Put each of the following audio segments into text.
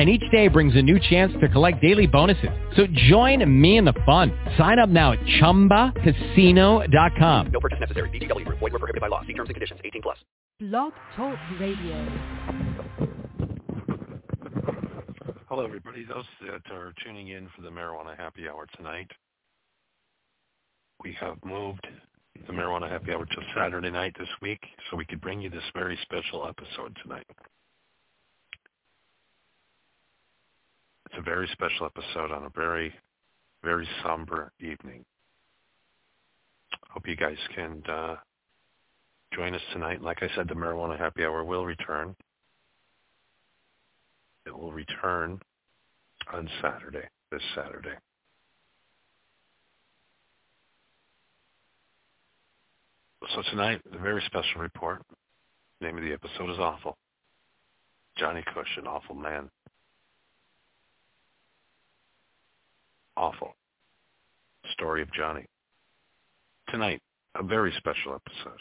and each day brings a new chance to collect daily bonuses. So join me in the fun. Sign up now at ChumbaCasino.com. No purchase necessary. VGW. Void were prohibited by law. See terms and conditions. 18 plus. Blog Talk Radio. Hello, everybody. Those that are tuning in for the Marijuana Happy Hour tonight, we have moved the Marijuana Happy Hour to Saturday night this week so we could bring you this very special episode tonight. It's a very special episode on a very, very somber evening. Hope you guys can uh, join us tonight. Like I said, the Marijuana Happy Hour will return. It will return on Saturday, this Saturday. So tonight, a very special report. The name of the episode is Awful. Johnny Cush, an awful man. Awful story of Johnny. Tonight, a very special episode.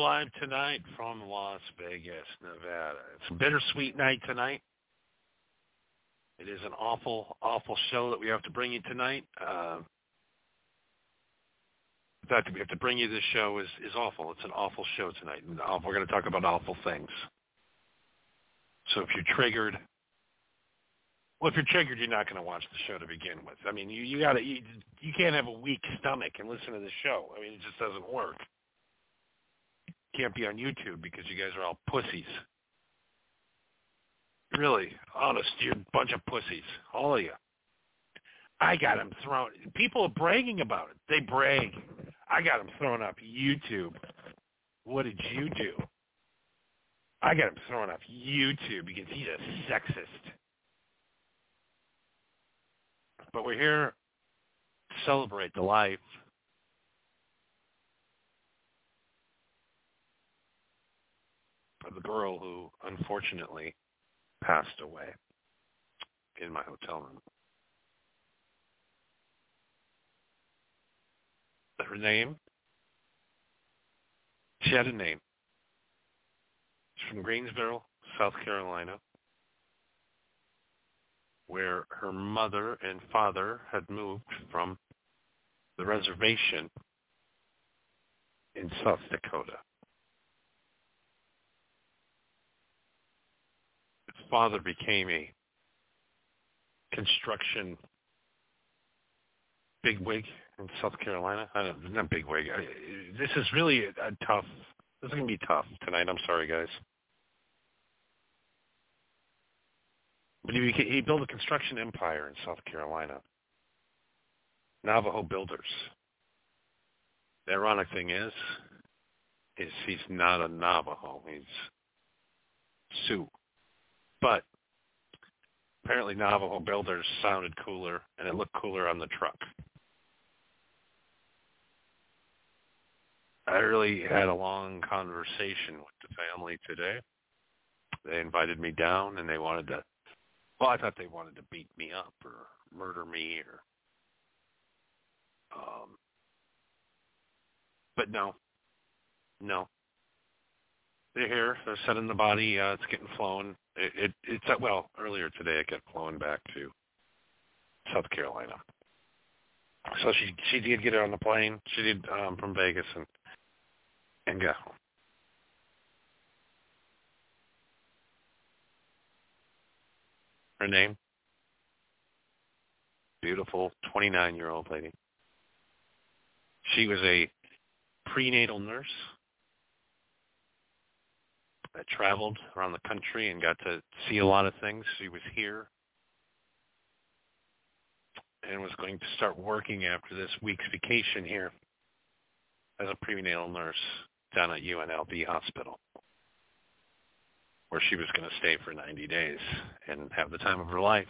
Live tonight from Las Vegas, Nevada. It's a bittersweet night tonight. It is an awful, awful show that we have to bring you tonight. Uh, the fact that we have to bring you this show is, is awful. It's an awful show tonight. And we're going to talk about awful things. So if you're triggered, well, if you're triggered, you're not going to watch the show to begin with. I mean, you you got to you, you can't have a weak stomach and listen to the show. I mean, it just doesn't work. You can't be on YouTube because you guys are all pussies. Really, honest, you're a bunch of pussies, all of you. I got them thrown. People are bragging about it. They brag. I got them thrown off YouTube. What did you do? I got him thrown off YouTube because he's a sexist. But we're here to celebrate the life of the girl who unfortunately passed away in my hotel room. Her name, she had a name. She's from Greensboro, South Carolina, where her mother and father had moved from the reservation in South Dakota. Father became a construction bigwig in South Carolina. I don't, not bigwig. This is really a, a tough. This is gonna be tough tonight. I'm sorry, guys. But he, he built a construction empire in South Carolina. Navajo builders. The ironic thing is, is he's not a Navajo. He's Sioux. But apparently Navajo builders sounded cooler and it looked cooler on the truck. I really had a long conversation with the family today. They invited me down and they wanted to well, I thought they wanted to beat me up or murder me or um but no. No. They're here. They're setting the body. Uh, it's getting flown. It, it it's uh, well earlier today. It got flown back to South Carolina. So she she did get on the plane. She did um, from Vegas and and go. her name. Beautiful 29-year-old lady. She was a prenatal nurse that traveled around the country and got to see a lot of things. She was here and was going to start working after this week's vacation here as a prenatal nurse down at UNLV Hospital where she was going to stay for 90 days and have the time of her life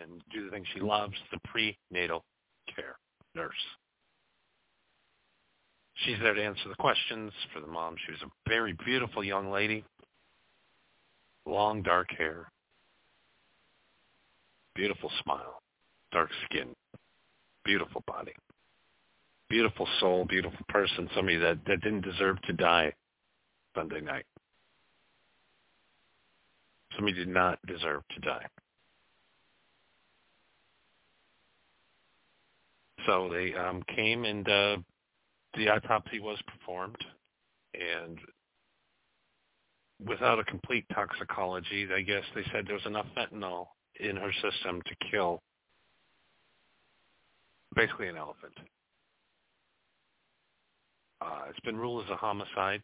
and do the things she loves, the prenatal care nurse. She's there to answer the questions for the mom. She was a very beautiful young lady, long dark hair, beautiful smile, dark skin, beautiful body, beautiful soul, beautiful person, somebody that, that didn't deserve to die Sunday night. Somebody did not deserve to die. So they um, came and uh, the autopsy was performed, and without a complete toxicology, I guess they said there was enough fentanyl in her system to kill basically an elephant. Uh, it's been ruled as a homicide.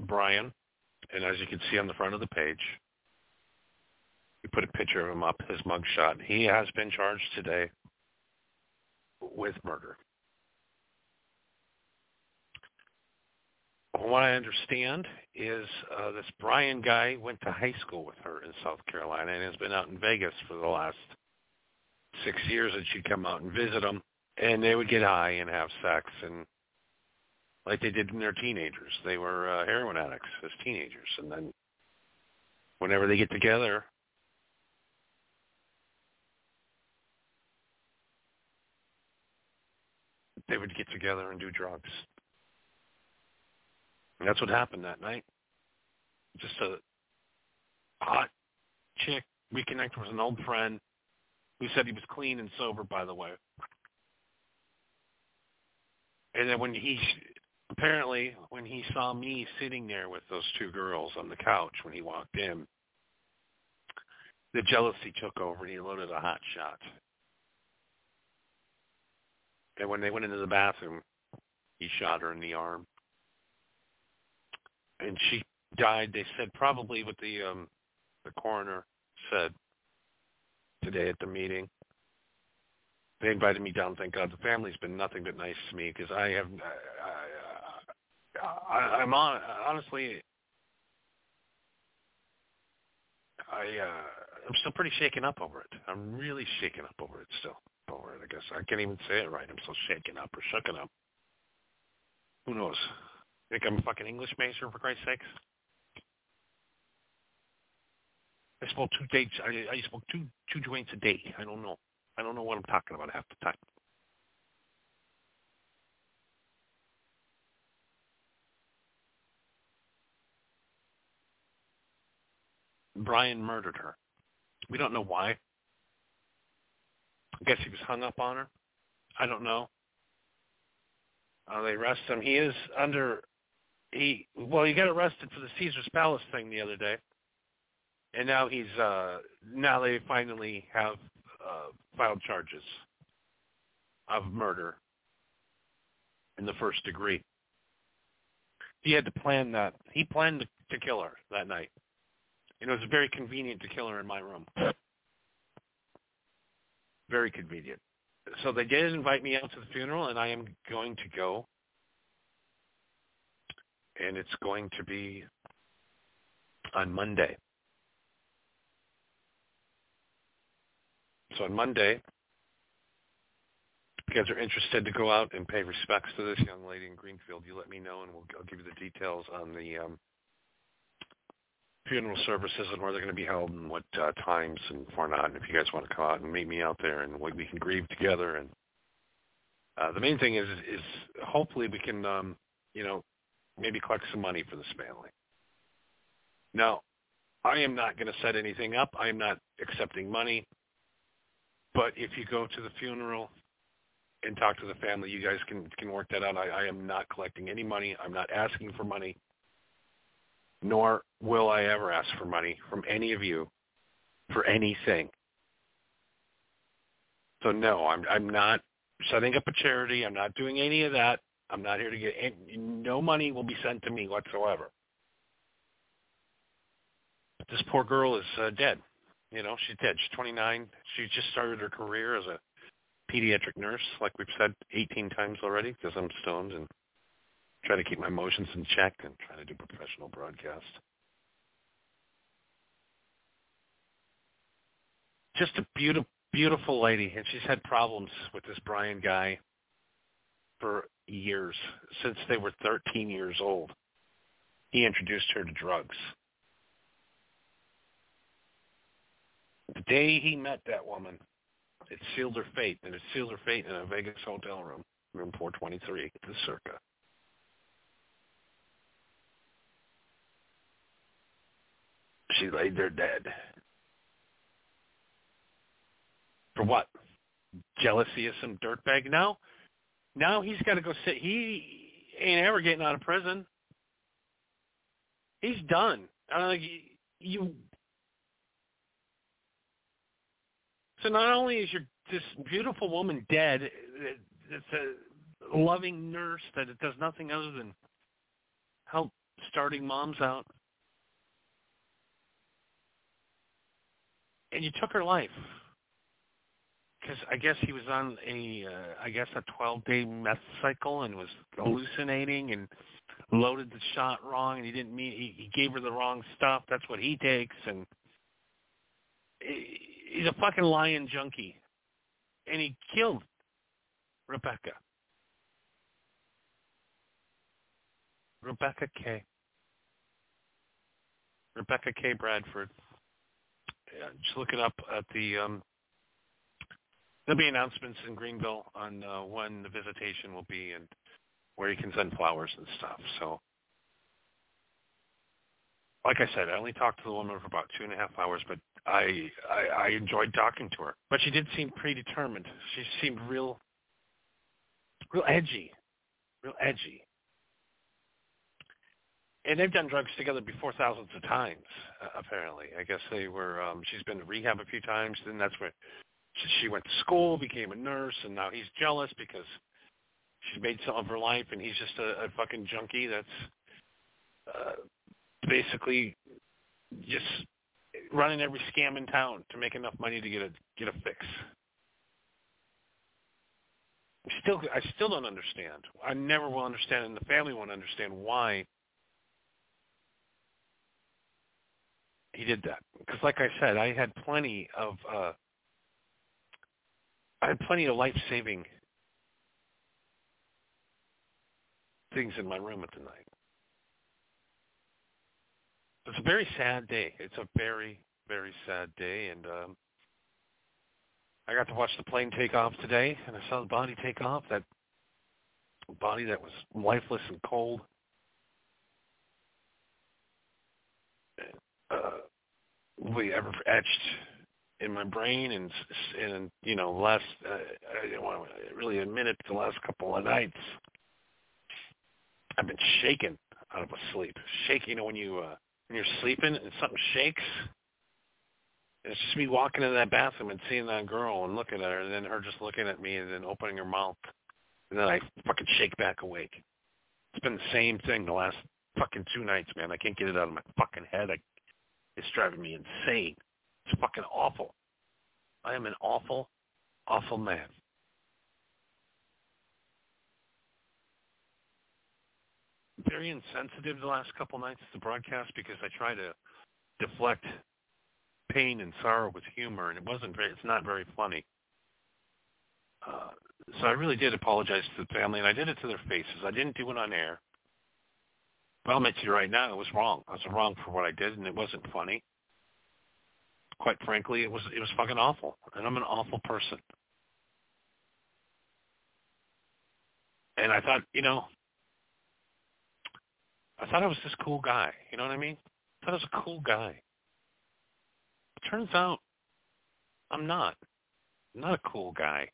Brian and as you can see on the front of the page, we put a picture of him up, his mugshot. He has been charged today with murder. What I understand is uh, this Brian guy went to high school with her in South Carolina and has been out in Vegas for the last six years. And she'd come out and visit him, and they would get high and have sex, and like they did they were teenagers. They were uh, heroin addicts as teenagers, and then whenever they get together, they would get together and do drugs. And that's what happened that night. Just a hot chick reconnected with an old friend who said he was clean and sober, by the way. And then when he apparently when he saw me sitting there with those two girls on the couch when he walked in, the jealousy took over and he loaded a hot shot. And when they went into the bathroom, he shot her in the arm. And she died, they said probably what the um the coroner said today at the meeting. They invited me down. Thank God. The family's been nothing but nice to me because I have. I, I, I, I'm on honestly. I uh, I'm still pretty shaken up over it. I'm really shaken up over it still. Over it, I guess I can't even say it right. I'm so shaken up or shooken up. Who knows? Think I'm a fucking English major for Christ's sakes? I smoke two dates. I, I smoke two two joints a day. I don't know. I don't know what I'm talking about half the time. Brian murdered her. We don't know why. I guess he was hung up on her. I don't know. Uh, they arrest him. He is under. He well, he got arrested for the Caesar's Palace thing the other day and now he's uh now they finally have uh filed charges of murder in the first degree. He had to plan that. He planned to, to kill her that night. And it was very convenient to kill her in my room. Very convenient. So they did invite me out to the funeral, and I am going to go. And it's going to be on Monday. So on Monday, if you guys are interested to go out and pay respects to this young lady in Greenfield, you let me know, and we'll I'll give you the details on the um, funeral services and where they're going to be held and what uh, times and whatnot. And if you guys want to come out and meet me out there, and we, we can grieve together. And uh, the main thing is, is hopefully we can, um, you know, maybe collect some money for this family. Now, I am not going to set anything up. I am not accepting money. But if you go to the funeral and talk to the family, you guys can can work that out. I, I am not collecting any money. I'm not asking for money, nor will I ever ask for money from any of you for anything. So no, I'm I'm not setting up a charity. I'm not doing any of that. I'm not here to get no money will be sent to me whatsoever. But this poor girl is uh, dead. You know, she's dead. She's 29. She just started her career as a pediatric nurse, like we've said 18 times already, because I'm stoned and try to keep my emotions in check and try to do professional broadcast. Just a beautiful, beautiful lady, and she's had problems with this Brian guy for years, since they were 13 years old. He introduced her to drugs. The day he met that woman, it sealed her fate, and it sealed her fate in a Vegas hotel room, room 423, the Circa. She laid there dead. For what? Jealousy of some dirtbag? Now, now he's got to go sit. He ain't ever getting out of prison. He's done. I don't think you So not only is your this beautiful woman dead, it's a loving nurse that it does nothing other than help starting moms out, and you took her life because I guess he was on a uh, I guess a 12 day meth cycle and was hallucinating and loaded the shot wrong and he didn't mean he, he gave her the wrong stuff. That's what he takes and. He, he's a fucking lion junkie, and he killed Rebecca. Rebecca K. Rebecca K. Bradford. Yeah, just looking up at the. Um, there'll be announcements in Greenville on uh, when the visitation will be and where you can send flowers and stuff. So like I said, I only talked to the woman for about two and a half hours, but I, I I enjoyed talking to her. But she did seem predetermined. She seemed real, real edgy, real edgy. And they've done drugs together before thousands of times, uh, apparently. I guess they were. Um, she's been to rehab a few times. Then that's where she went to school, became a nurse, and now he's jealous because she's made some of her life, and he's just a, a fucking junkie that's uh, basically just running every scam in town to make enough money to get a get a fix. Still, I still don't understand. I never will understand, and the family won't understand why he did that. Because, like I said, I had plenty of uh, I had plenty of life saving things in my room at the night. It's a very sad day. It's a very, very sad day, and um, I got to watch the plane take off today, and I saw the body take off. That body that was lifeless and cold. Uh, we ever etched in my brain, and and you know, last uh, I want to really admit it. The last couple of nights, I've been shaking out of a sleep. Shaking, you know, when you uh, when you're sleeping and something shakes. It's just me walking into that bathroom and seeing that girl and looking at her, and then her just looking at me and then opening her mouth, and then I fucking shake back awake. It's been the same thing the last fucking two nights, man. I can't get it out of my fucking head. I, it's driving me insane. It's fucking awful. I am an awful, awful man. very insensitive the last couple nights of the broadcast because I try to deflect pain and sorrow with humor, and it wasn't very. It's not very funny. Uh, so I really did apologize to the family, and I did it to their faces. I didn't do it on air. But I'll admit to you right now, it was wrong. I was wrong for what I did, and it wasn't funny. Quite frankly, it was it was fucking awful, and I'm an awful person. And I thought, you know, I thought I was this cool guy. You know what I mean? I thought I was a cool guy. It turns out I'm not. I'm not a cool guy.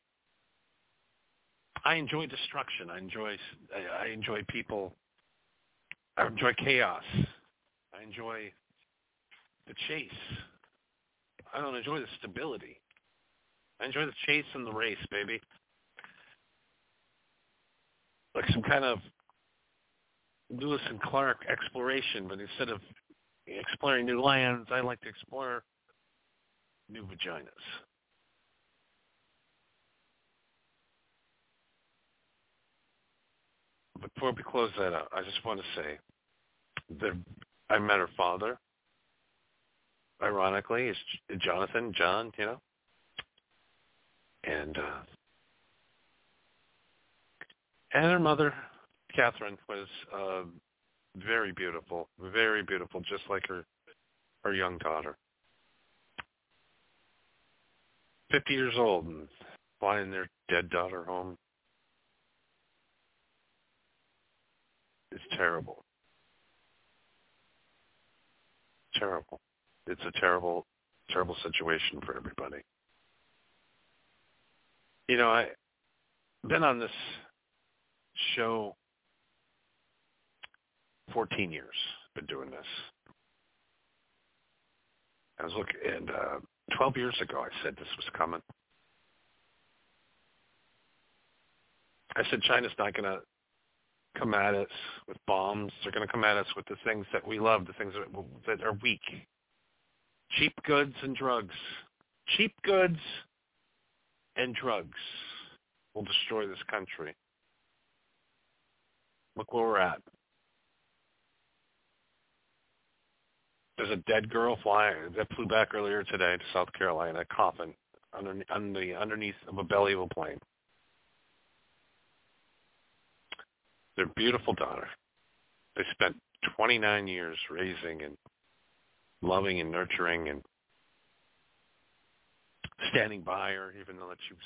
I enjoy destruction. I enjoy I enjoy people. I enjoy chaos. I enjoy the chase. I don't enjoy the stability. I enjoy the chase and the race, baby. Like some kind of Lewis and Clark exploration, but instead of exploring new lands, I like to explore new vaginas. Before we close that out, I just want to say that I met her father. Ironically, is Jonathan, John, you know, and uh, and her mother Catherine was uh, very beautiful, very beautiful, just like her her young daughter. Fifty years old and flying their dead daughter home. It's terrible. Terrible. It's a terrible, terrible situation for everybody. You know, I've been on this show 14 years been doing this. I was looking, and uh, 12 years ago I said this was coming. I said China's not going to come at us with bombs. They're going to come at us with the things that we love, the things that, that are weak. Cheap goods and drugs. Cheap goods and drugs will destroy this country. Look where we're at. There's a dead girl flying that flew back earlier today to South Carolina, a coffin under, the underneath of a belly of a plane. Their beautiful daughter. They spent 29 years raising and loving and nurturing and standing by her, even though that she was,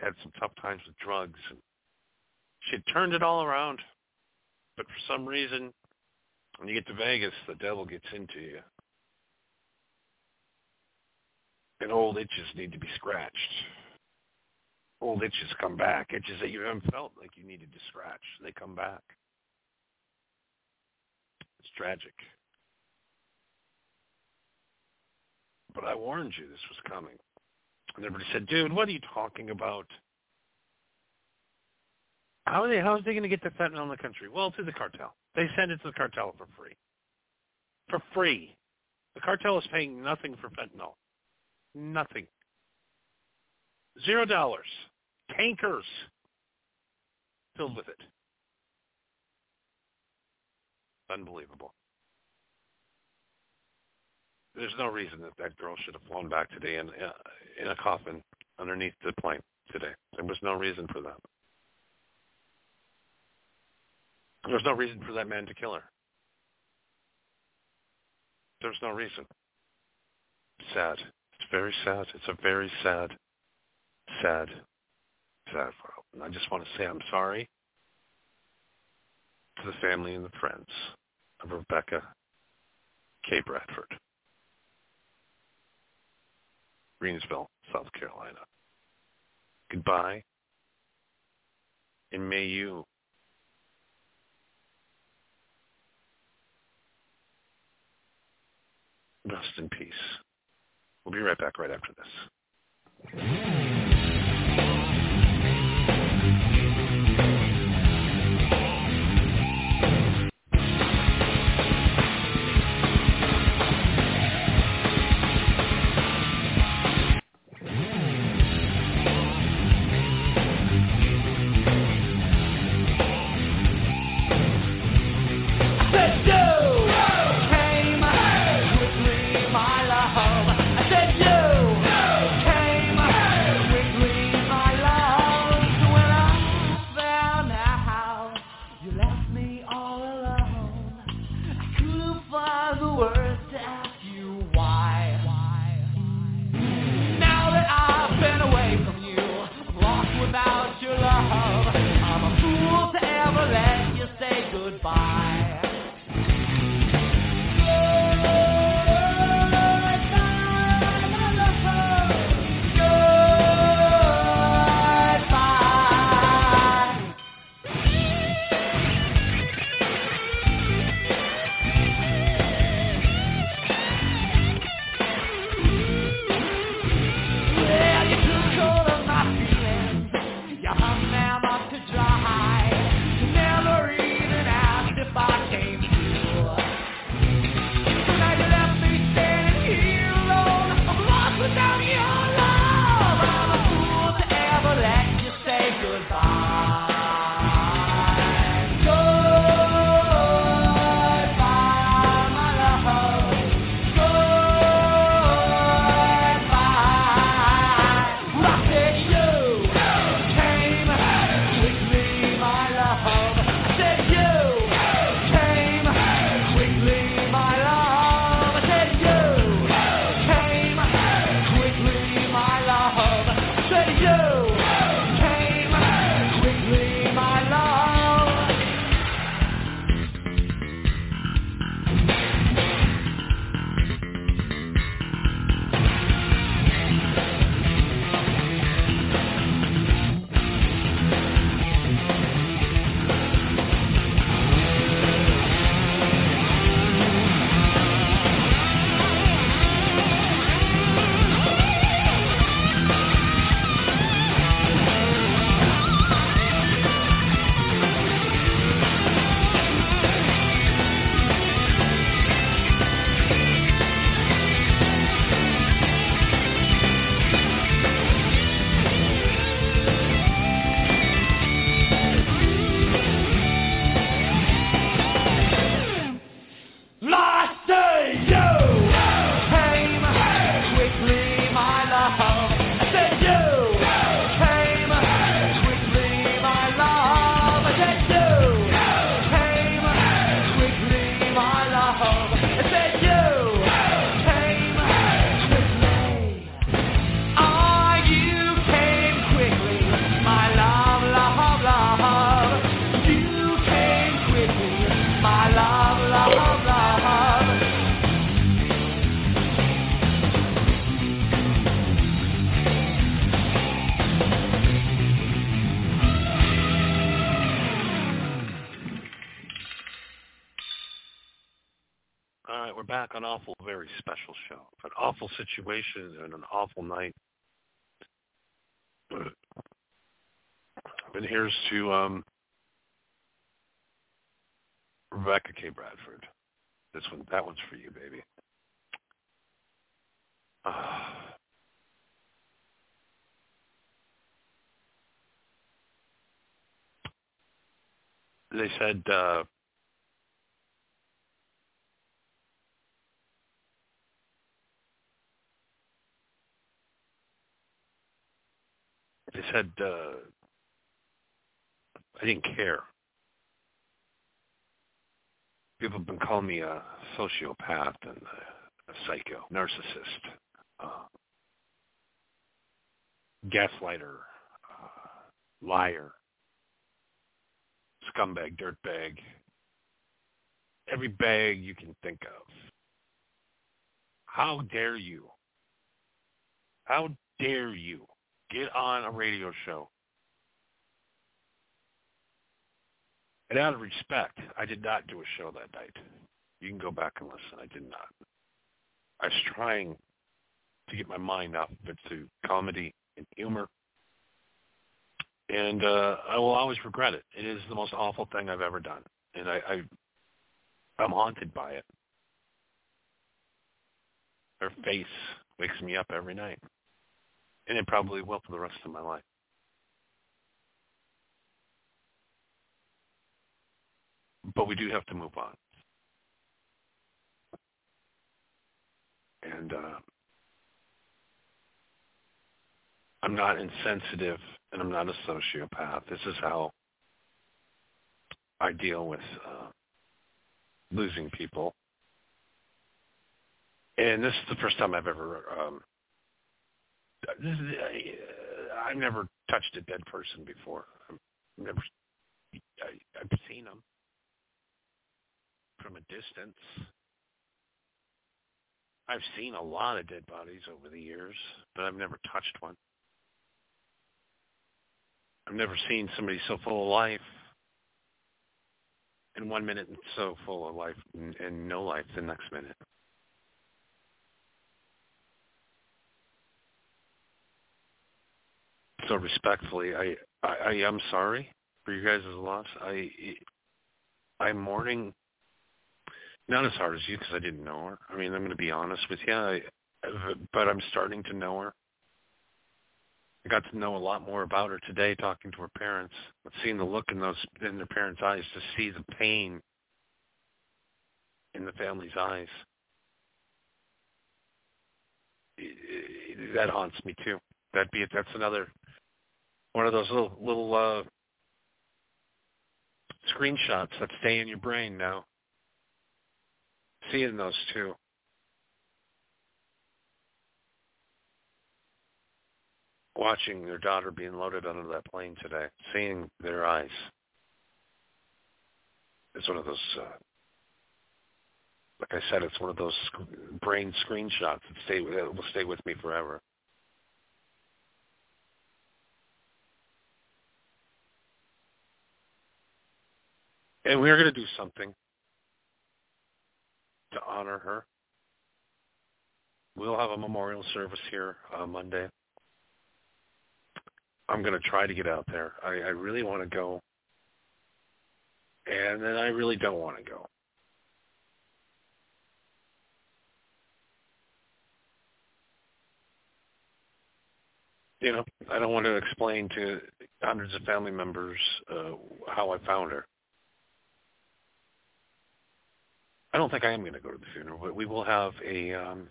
had some tough times with drugs. And she had turned it all around, but for some reason, When you get to Vegas, the devil gets into you. And old itches need to be scratched. Old itches come back. Itches that you haven't felt like you needed to scratch. They come back. It's tragic. But I warned you this was coming. And everybody said, dude, what are you talking about? How are they how is they going to get the fentanyl in the country? Well, through the cartel. They send it to the cartel for free. For free. The cartel is paying nothing for fentanyl. Nothing. Zero dollars. Tankers filled with it. Unbelievable. There's no reason that that girl should have flown back today in in a coffin underneath the plane today. There was no reason for that. There's no reason for that man to kill her. There's no reason. Sad. It's very sad. It's a very sad, sad, sad world. And I just want to say I'm sorry to the family and the friends of Rebecca K. Bradford. Greensville, South Carolina. Goodbye. And may you rest in peace. We'll be right back right after this. On awful, very special show. An awful situation and an awful night. And here's to um, Rebecca K. Bradford. This one, that one's for you, baby. Uh, they said uh, they said uh, I didn't care. People have been calling me a sociopath and a, a psycho, narcissist, uh, gaslighter, uh, liar, scumbag, dirtbag, every bag you can think of. How dare you? How dare you get on a radio show? And out of respect, I did not do a show that night. You can go back and listen. I did not. I was trying to get my mind it to comedy and humor and uh, I will always regret it. It is the most awful thing I've ever done, and I, I I'm haunted by it. Her face wakes me up every night, and it probably will for the rest of my life. But we do have to move on. And uh, I'm not insensitive and I'm not a sociopath. This is how I deal with uh, losing people. And this is the first time I've ever, um, I've never touched a dead person before. I've never, I, I've seen them from a distance. I've seen a lot of dead bodies over the years, but I've never touched one. I've never seen somebody so full of life in one minute and so full of life and, and no life the next minute. So respectfully, I, I, I am sorry for you guys' loss. I I'm mourning not as hard as you because I didn't know her. I mean, I'm going to be honest with you, I, but I'm starting to know her. I got to know a lot more about her today talking to her parents. But seeing the look in those in their parents' eyes to see the pain in the family's eyes. That haunts me too. That'd be that's another one of those little little uh screenshots that stay in your brain now. Seeing those two. watching their daughter being loaded onto that plane today, seeing their eyes. It's one of those, uh, like I said, it's one of those sc- brain screenshots that stay that will stay with me forever. And we are going to do something to honor her. We'll have a memorial service here uh, Monday. I'm going to try to get out there. I, I really want to go, and then I really don't want to go. You know, I don't want to explain to hundreds of family members uh, how I found her. I don't think I am going to go to the funeral, but we will have a um,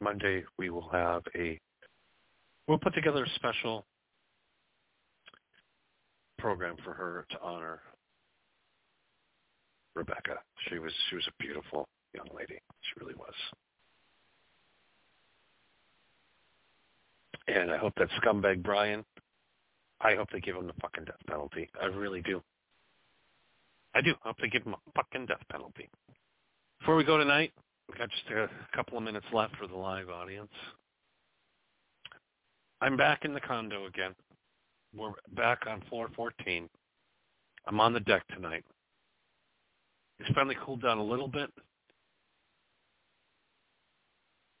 Monday. We will have a. We'll put together a special program for her to honor Rebecca. She was she was a beautiful young lady. She really was. And I hope that scumbag Brian, I hope they give him the fucking death penalty. I really do. I do. I hope they give him a fucking death penalty. Before we go tonight, we've got just a couple of minutes left for the live audience. I'm back in the condo again. We're back on floor 14. I'm on the deck tonight. It's finally cooled down a little bit.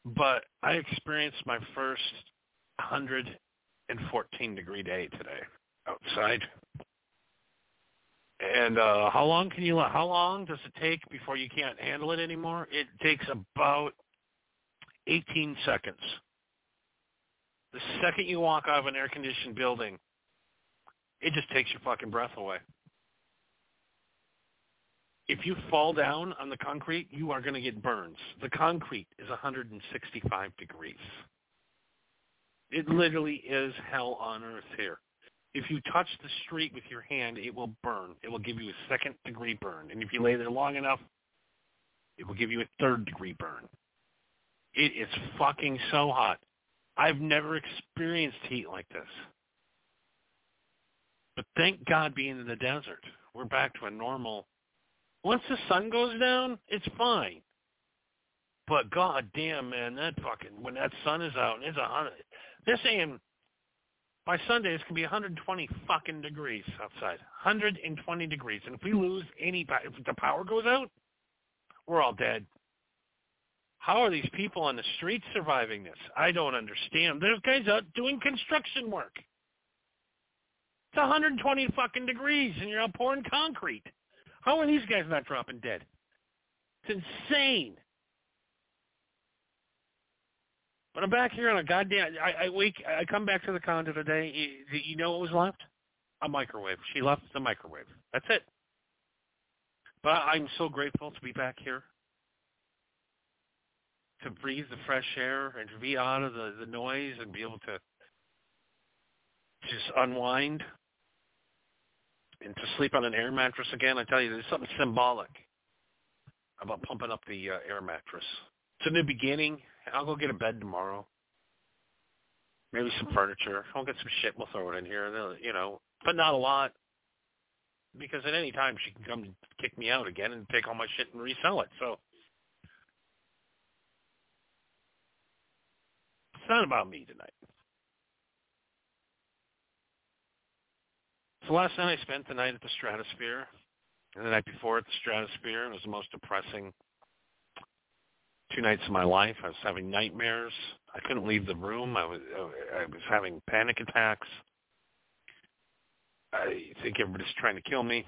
but I experienced my first 114 degree day today outside. And uh how long can you how long does it take before you can't handle it anymore? It takes about 18 seconds. The second you walk out of an air conditioned building, it just takes your fucking breath away. If you fall down on the concrete, you are going to get burns. The concrete is 165 degrees. It literally is hell on earth here. If you touch the street with your hand, it will burn. It will give you a second degree burn. And if you lay there long enough, it will give you a third degree burn. It is fucking so hot. I've never experienced heat like this. But thank God being in the desert, we're back to a normal. Once the sun goes down, it's fine. But god damn man, that fucking when that sun is out and it's a hundred they're saying by Sundays can be 120 fucking degrees outside. 120 degrees. And if we lose any if the power goes out, we're all dead. How are these people on the streets surviving this? I don't understand. There's guys out doing construction work. It's 120 fucking degrees and you're out pouring concrete. How are these guys not dropping dead? It's insane. But I'm back here on a goddamn. I, I wake. I come back to the condo today. You, you know what was left? A microwave. She left the microwave. That's it. But I'm so grateful to be back here to breathe the fresh air and to be out of the, the noise and be able to just unwind and to sleep on an air mattress again. I tell you, there's something symbolic about pumping up the uh, air mattress. It's a new beginning. I'll go get a hmm. bed tomorrow. Maybe some hmm. furniture. I'll get some shit. We'll throw it in here. You know, but not a lot. Because at any time she can come and kick me out again and take all my shit and resell it. So it's not about me tonight. So last night I spent the night at the Stratosphere, and the night before at the Stratosphere. It was the most depressing two nights of my life. I was having nightmares. I couldn't leave the room. I was I was having panic attacks. I think everybody's trying to kill me.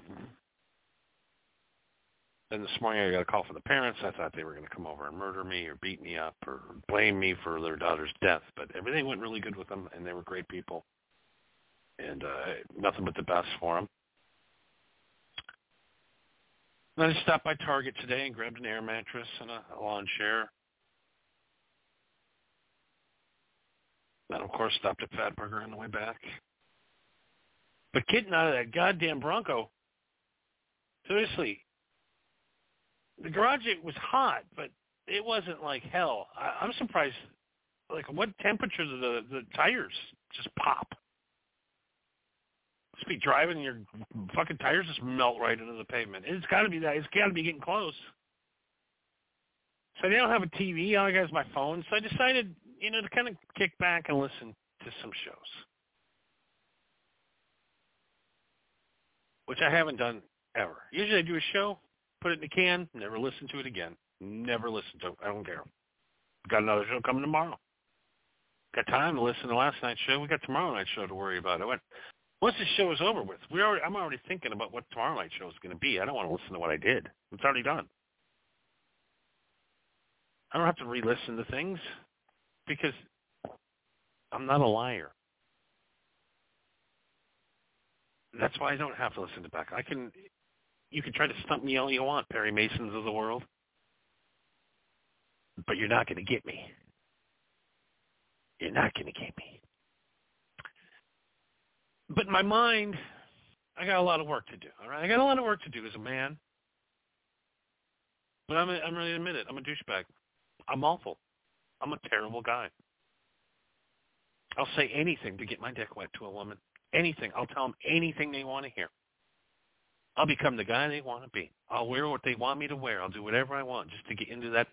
Then this morning I got a call from the parents. I thought they were going to come over and murder me or beat me up or blame me for their daughter's death. But everything went really good with them, and they were great people. And uh, nothing but the best for them. Then I stopped by Target today and grabbed an air mattress and a, lawn chair. Then, of course, stopped at Fatburger on the way back. But getting out of that goddamn Bronco, seriously, the garage it was hot, but it wasn't like hell. I, I'm surprised. Like, what temperature do the the tires just pop? Be driving and your fucking tires just melt right into the pavement. It's got to be that. It's got to be getting close. So I don't have a TV. All I got is my phone. So I decided, you know, to kind of kick back and listen to some shows, which I haven't done ever. Usually I do a show, put it in a can, never listen to it again. Never listen to it. I don't care. Got another show coming tomorrow. Got time to listen to last night's show. We got tomorrow night's show to worry about. I went, once the show is over with, we already, I'm already thinking about what tomorrow night's show is going to be. I don't want to listen to what I did. It's already done. I don't have to re-listen to things because I'm not a liar. That's why I don't have to listen to back. I can. You can try to stump me all you want, Perry Masons of the world, but you're not going to get me. You're not going to get me but my mind, I got a lot of work to do. All right, I got a lot of work to do as a man. But I'm, a, I'm to admit it. I'm a douchebag. I'm awful. I'm a terrible guy. I'll say anything to get my dick wet to a woman. Anything. I'll tell them anything they want to hear. I'll become the guy they want to be. I'll wear what they want me to wear. I'll do whatever I want just to get into that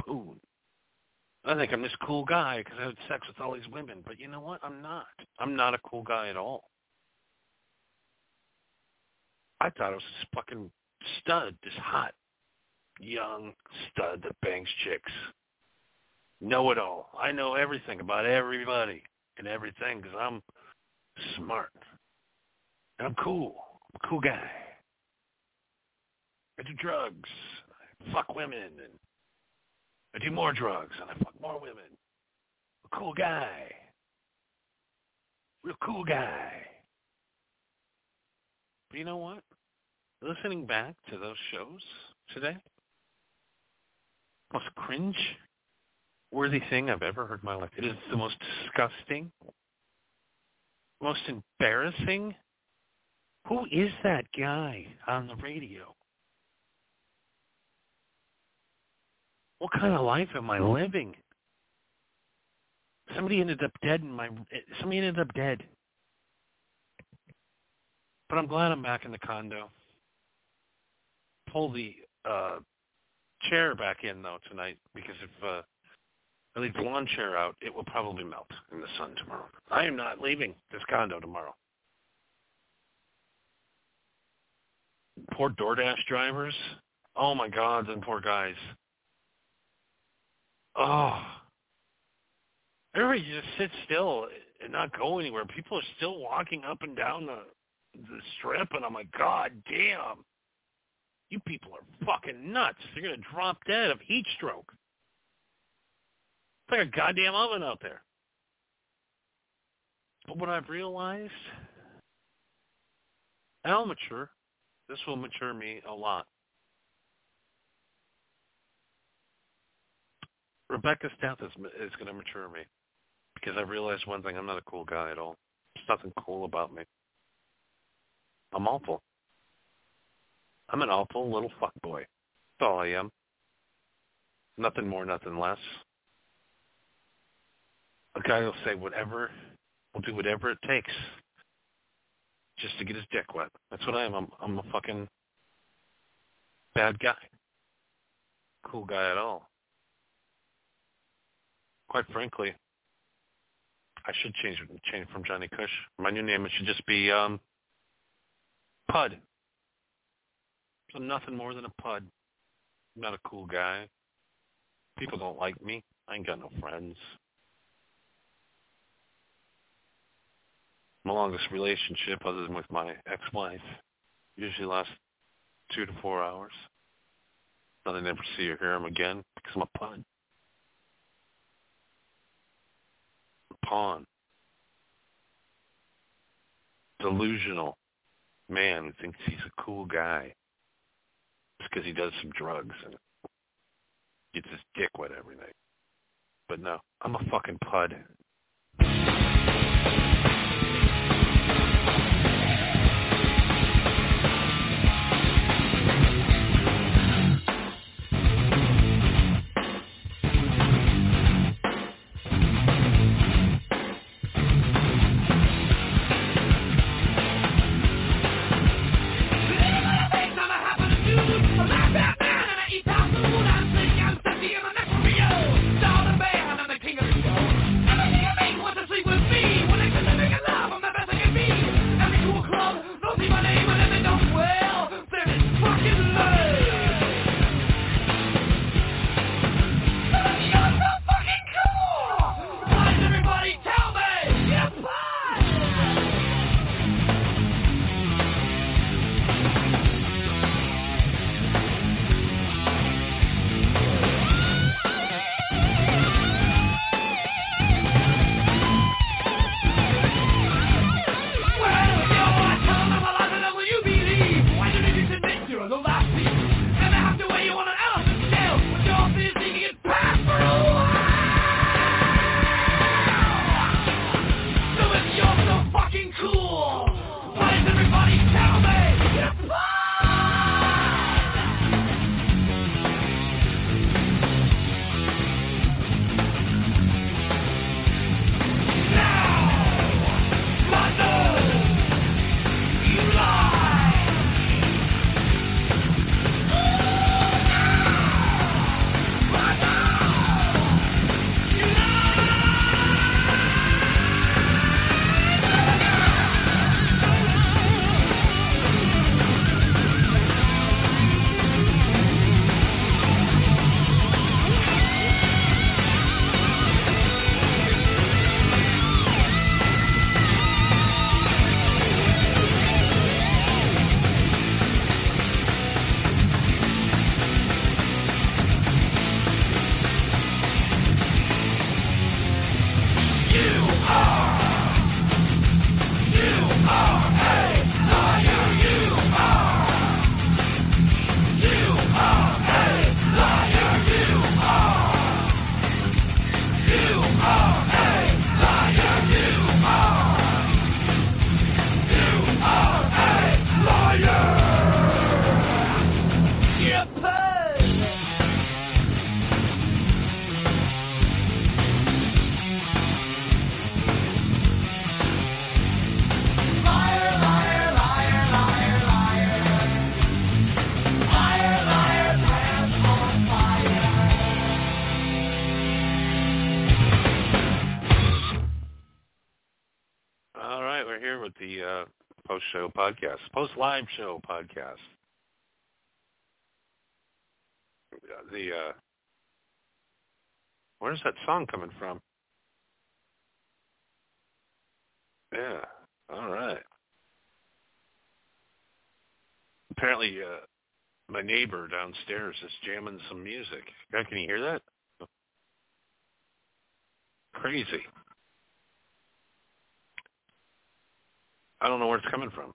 poon. I think I'm this cool guy because I had sex with all these women. But you know what? I'm not. I'm not a cool guy at all. I thought it was this fucking stud, this hot, young stud that bangs chicks. know it all. I know everything about everybody and everything because I'm smart. And I'm cool. I'm a cool guy. I do drugs. I fuck women and I do more drugs and I fuck more women. I'm a cool guy. Real cool guy. But you know what? Listening back to those shows today, most cringe worthy thing I've ever heard in my life. It is the most disgusting, most embarrassing. Who is that guy on the radio? What kind of life am I living? Somebody ended up dead in my. Somebody ended up dead. But I'm glad I'm back in the condo. Pull the uh, chair back in though tonight because if uh, I leave the lawn chair out, it will probably melt in the sun tomorrow. I am not leaving this condo tomorrow. Poor DoorDash drivers. Oh my God, them poor guys. Oh. Everybody just sit still and not go anywhere. People are still walking up and down the the strip, and I'm like, God damn. You people are fucking nuts. You're to drop dead of heat stroke. It's like a goddamn oven out there. But what I've realized, I'll mature. This will mature me a lot. Rebecca's death is is going to mature me because I realized one thing: I'm not a cool guy at all. There's nothing cool about me. I'm awful. I'm an awful little fuck boy. That's all I am. Nothing more, nothing less. A guy will say whatever, will do whatever it takes just to get his dick wet. That's what I am. I'm, I'm a fucking bad guy. Cool guy at all. Quite frankly, I should change change from Johnny Cush. My new name it should just be um Pud. So I'm nothing more than a pud. I'm not a cool guy. People don't like me. I ain't got no friends. My longest relationship, other than with my ex-wife, usually lasts two to four hours. Nothing never see or hear him again because I'm a pud. A pawn. Delusional man who thinks he's a cool guy just because he does some drugs and gets his dick wet every night. But no, I'm a fucking pud. Post-show podcast, post-live show podcast. The uh, where's that song coming from? Yeah, all right. Apparently, uh, my neighbor downstairs is jamming some music. Can you hear that? Crazy. I don't know where it's coming from.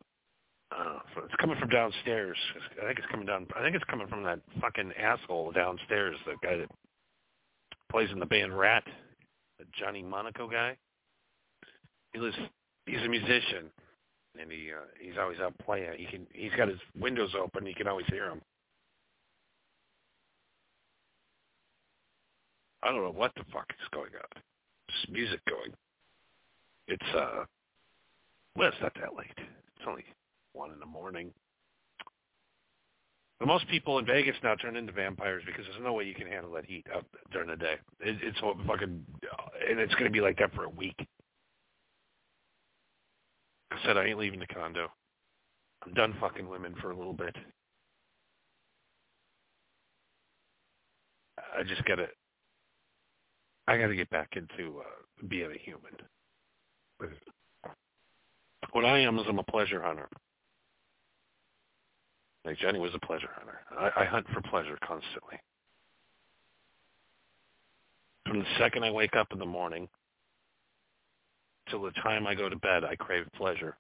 Uh, it's coming from downstairs. I think it's coming down. I think it's coming from that fucking asshole downstairs, the guy that plays in the band Ratt, the Johnny Monaco guy. He lives. He's a musician, and he uh, he's always out playing. He can. He's got his windows open. You can always hear him. I don't know what the fuck is going on. There's music going. It's uh well, it's not that late. It's only one in the morning. But most people in Vegas now turn into vampires because there's no way you can handle that heat out during the day. It, it's all fucking, and it's going to be like that for a week. I said I ain't leaving the condo. I'm done fucking women for a little bit. I just gotta, I gotta get back into uh, being a human. What I am is I'm a pleasure hunter. Like Jenny was a pleasure hunter. I, I hunt for pleasure constantly. From the second I wake up in the morning till the time I go to bed, I crave pleasure.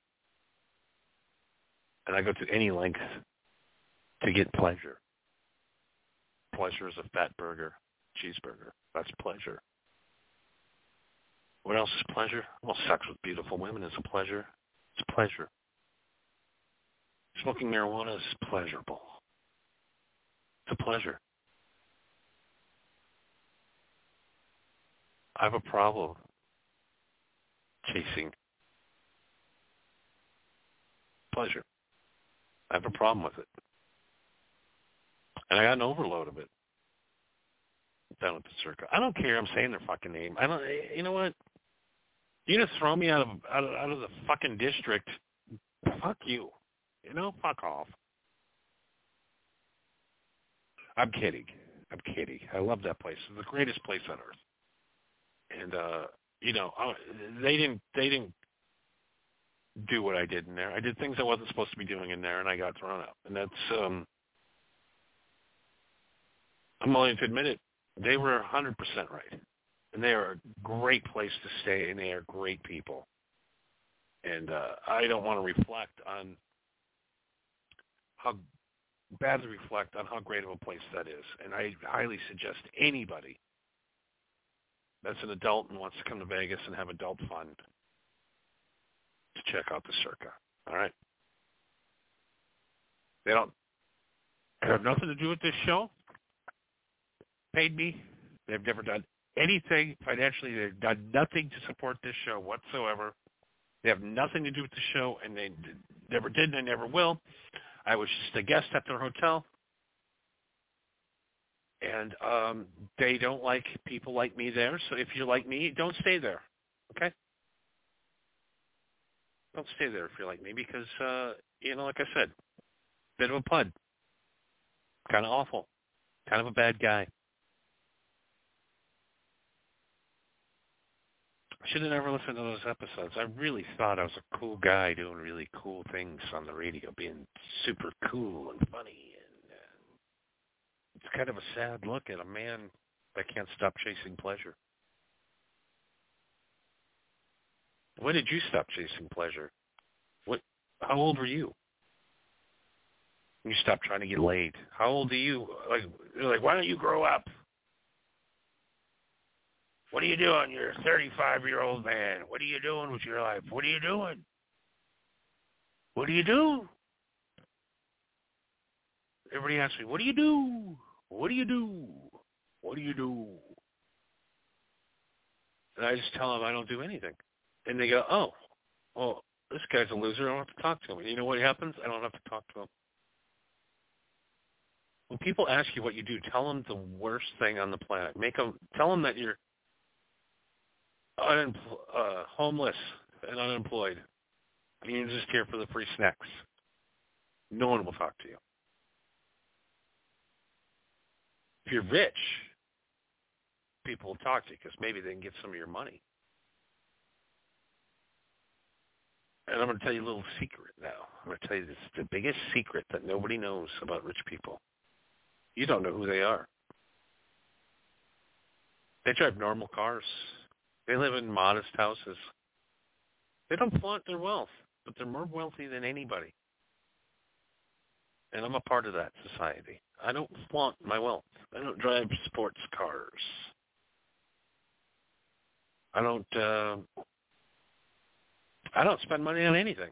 And I go to any length to get pleasure. Pleasure is a Fatburger, cheeseburger. That's pleasure. What else is pleasure? Well, sex with beautiful women is a pleasure. It's pleasure. Smoking marijuana is pleasurable. It's a pleasure. I have a problem chasing pleasure. I have a problem with it. And I got an overload of it down at the Circa. I don't care. I'm saying their fucking name. I don't. Eh, you know what? You gonna throw me out of out of, out of the fucking district? Fuck you. You know, fuck off. I'm kidding. I'm kidding. I love that place. It's the greatest place on earth. And uh, you know, they didn't they didn't do what I did in there. I did things I wasn't supposed to be doing in there, and I got thrown out. And that's um, I'm willing to admit it. They were 100% right and they are a great place to stay, and they are great people. And uh, I don't want to reflect on how badly reflect on how great of a place that is. And I highly suggest anybody that's an adult and wants to come to Vegas and have adult fun to check out the Circa. All right. They don't have nothing to do with this show. Paid me. They've never done anything financially. They've done nothing to support this show whatsoever. They have nothing to do with the show, and they never did, and they never will. I was just a guest at their hotel, and um, they don't like people like me there. So if you're like me, don't stay there. Okay? Don't stay there if you're like me because, uh, you know, like I said, bit of a pud. Kind of awful. Kind of a bad guy. I should have never listened to those episodes. I really thought I was a cool guy doing really cool things on the radio, being super cool and funny. And uh, it's kind of a sad look at a man that can't stop chasing pleasure. When did you stop chasing pleasure? What? How old were you? You stopped trying to get laid. How old are you? Like, like, why don't you grow up? What are you doing? You're a 35-year-old man. What are you doing with your life? What are you doing? What do you do? Everybody asks me, what do you do? What do you do? What do you do? And I just tell them I don't do anything. And they go, oh, well, this guy's a loser. I don't have to talk to him. And you know what happens? I don't have to talk to him. When people ask you what you do, tell them the worst thing on the planet. Make them tell them that you're unempl- uh, homeless and unemployed. You're just here for the free snacks. No one will talk to you. If you're rich, people will talk to you because maybe they can get some of your money. And I'm going to tell you a little secret now. I'm going to tell you this the biggest secret that nobody knows about rich people. You don't know who they are. They drive normal cars. They live in modest houses. They don't flaunt their wealth, but they're more wealthy than anybody. And I'm a part of that society. I don't flaunt my wealth. I don't drive sports cars. I don't uh I don't spend money on anything.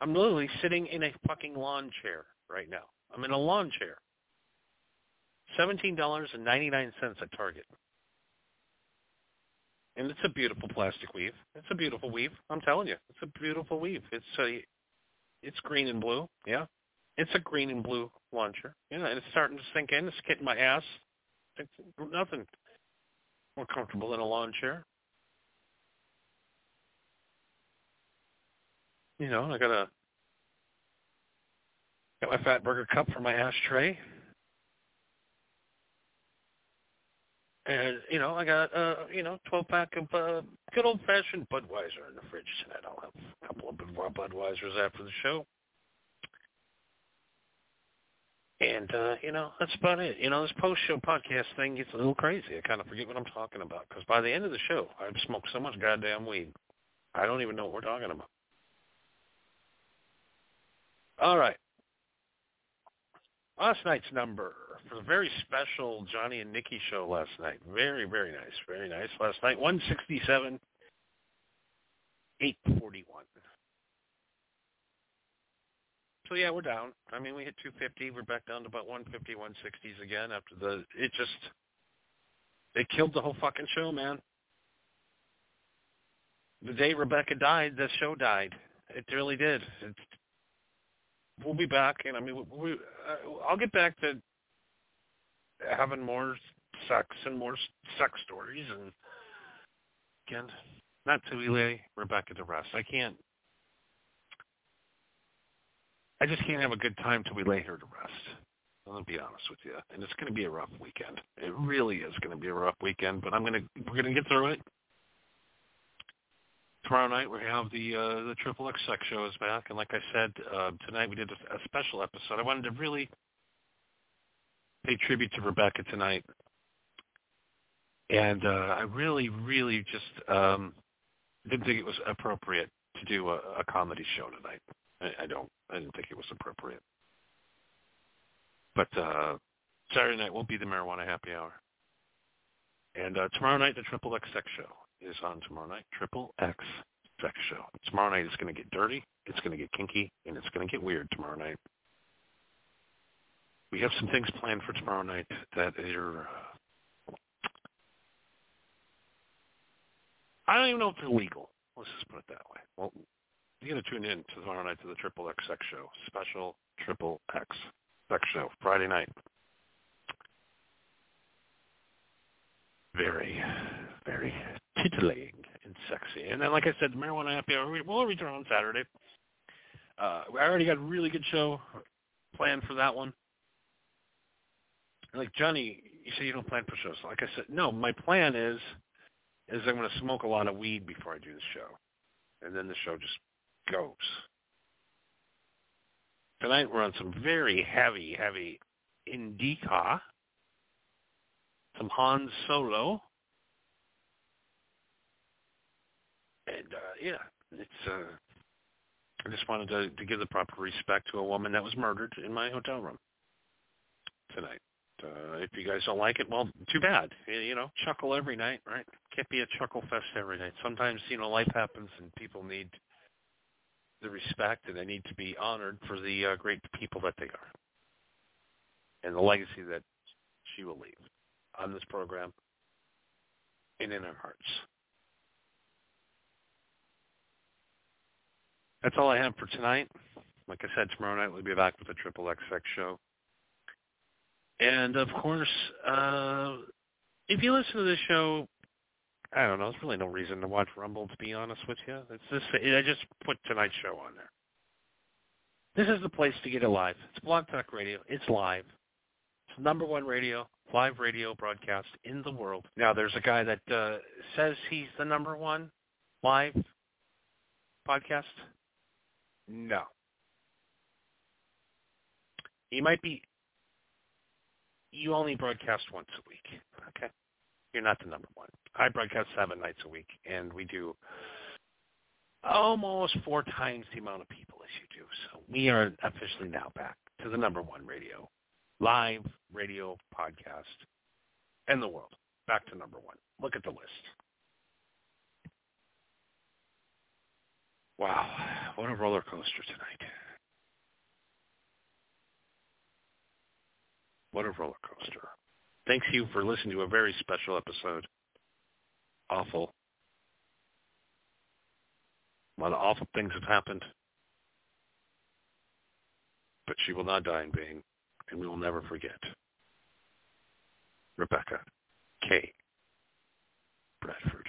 I'm literally sitting in a fucking lawn chair right now. I'm in a lawn chair. Seventeen dollars and ninety nine cents at Target. And it's a beautiful plastic weave. It's a beautiful weave. I'm telling you, it's a beautiful weave. It's a, it's green and blue. Yeah, it's a green and blue launcher. Know, and it's starting to sink in. It's getting my ass. It's nothing more comfortable than a lawn chair. You know, I got a got my Fatburger cup for my ashtray. And you know, I got uh, you know, twelve pack of uh, good old fashioned Budweiser in the fridge tonight. I'll have a couple of more Budweisers after the show. And uh, you know, that's about it. You know, this post show podcast thing gets a little crazy. I kind of forget what I'm talking about because by the end of the show, I've smoked so much goddamn weed, I don't even know what we're talking about. All right. Last night's number for the very special Johnny and Nikki show last night. Very, very nice. Very nice. Last night, 167, 841. So yeah, we're down. I mean, we hit 250. We're back down to about 150, 160s again after the, it just, they killed the whole fucking show, man. The day Rebecca died, the show died. It really did. It, we'll be back, and I mean, we, we, uh, I'll get back to having more sex and more sex stories, and again, not to we lay Rebecca to rest. I can't. I just can't have a good time till we lay her to rest. Gonna be honest with you, and it's gonna be a rough weekend. It really is gonna be a rough weekend, but I'm gonna we're gonna get through it. Tomorrow night we have the uh, the Triple X Sex Show is back, and like I said uh, tonight, we did a special episode. I wanted to really pay tribute to Rebecca tonight, and uh, I really, really just um, didn't think it was appropriate to do a, a comedy show tonight. I, I don't. I didn't think it was appropriate. But uh, Saturday night will be the marijuana happy hour, and uh, tomorrow night the Triple X Sex Show is on tomorrow night. Triple X Sex Show. Tomorrow night is going to get dirty, it's going to get kinky, and it's going to get weird tomorrow night. We have some things planned for tomorrow night that are. Uh, I don't even know if they're legal. Let's just put it that way. Well, you're going to tune in to tomorrow night to the Triple X Sex Show, special Triple X Sex Show, Friday night. Very, very titillating and sexy. And then, like I said, the marijuana happy hour we'll return on Saturday. Uh, I already got a really good show planned for that one. Like Johnny, you say you don't plan for shows. Like I said, no, my plan is is I'm going to smoke a lot of weed before I do the show, and then the show just goes. Tonight we're on some very heavy, heavy indica, some Han Solo, and uh, yeah, it's. Uh, I just wanted to, to give the proper respect to a woman that was murdered in my hotel room tonight. Uh, if you guys don't like it, well, too bad. You know, chuckle every night, right? Can't be a chuckle fest every night. Sometimes, you know, life happens and people need the respect and they need to be honored for the uh, great people that they are and the legacy that she will leave on this program and in our hearts. That's all I have for tonight. Like I said, tomorrow night we'll be back with the Triple XX show. And of course, uh, if you listen to this show I don't know. There's really no reason to watch Rumble, to be honest with you. It's just I just put tonight's show on there. This is the place to get it live. It's Blog Talk Radio. It's live. It's number one radio, live radio broadcast in the world. Now, there's a guy that uh, says he's the number one live podcast. No. He might be. You only broadcast once a week. Okay. You're not the number one. I broadcast seven nights a week, and we do almost four times the amount of people as you do. So we are officially now back to the number one radio, live radio podcast in the world. Back to number one. Look at the list. Wow, what a roller coaster tonight. What a roller coaster. Thanks you for listening to a very special episode. Awful. A lot of awful things have happened. But she will not die in vain, and we will never forget. Rebecca K. Bradford.